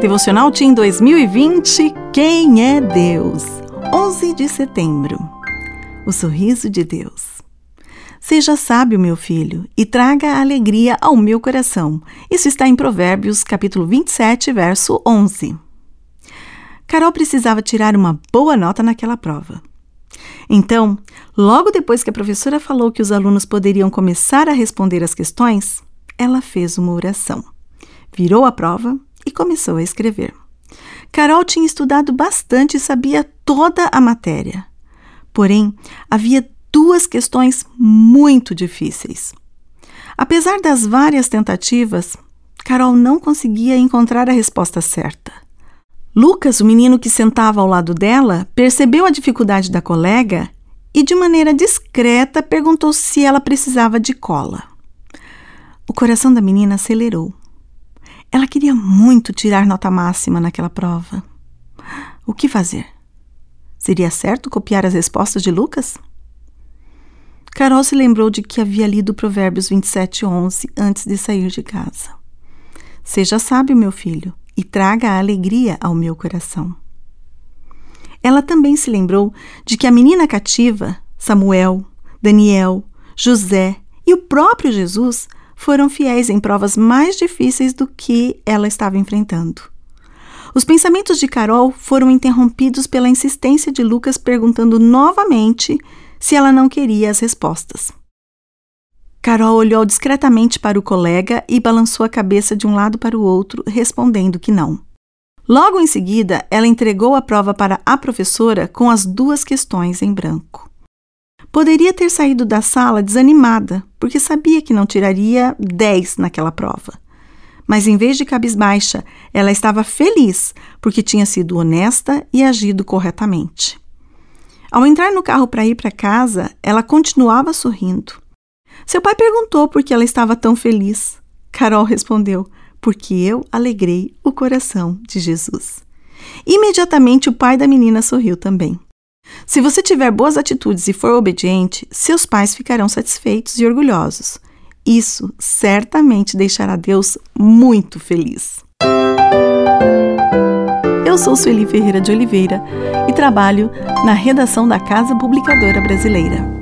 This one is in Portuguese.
Devocional Team 2020 Quem é Deus? 11 de setembro. O sorriso de Deus. Seja sábio, meu filho, e traga alegria ao meu coração. Isso está em Provérbios, capítulo 27, verso 11. Carol precisava tirar uma boa nota naquela prova. Então, logo depois que a professora falou que os alunos poderiam começar a responder as questões, ela fez uma oração. Virou a prova começou a escrever. Carol tinha estudado bastante e sabia toda a matéria. Porém, havia duas questões muito difíceis. Apesar das várias tentativas, Carol não conseguia encontrar a resposta certa. Lucas, o menino que sentava ao lado dela, percebeu a dificuldade da colega e, de maneira discreta, perguntou se ela precisava de cola. O coração da menina acelerou. Ela queria muito tirar nota máxima naquela prova. O que fazer? Seria certo copiar as respostas de Lucas? Carol se lembrou de que havia lido Provérbios 27:11 antes de sair de casa. Seja sábio, meu filho, e traga a alegria ao meu coração. Ela também se lembrou de que a menina cativa, Samuel, Daniel, José e o próprio Jesus foram fiéis em provas mais difíceis do que ela estava enfrentando. Os pensamentos de Carol foram interrompidos pela insistência de Lucas perguntando novamente se ela não queria as respostas. Carol olhou discretamente para o colega e balançou a cabeça de um lado para o outro, respondendo que não. Logo em seguida, ela entregou a prova para a professora com as duas questões em branco. Poderia ter saído da sala desanimada, porque sabia que não tiraria 10 naquela prova. Mas em vez de cabisbaixa, ela estava feliz porque tinha sido honesta e agido corretamente. Ao entrar no carro para ir para casa, ela continuava sorrindo. Seu pai perguntou por que ela estava tão feliz. Carol respondeu: Porque eu alegrei o coração de Jesus. Imediatamente o pai da menina sorriu também. Se você tiver boas atitudes e for obediente, seus pais ficarão satisfeitos e orgulhosos. Isso certamente deixará Deus muito feliz. Eu sou Sueli Ferreira de Oliveira e trabalho na redação da Casa Publicadora Brasileira.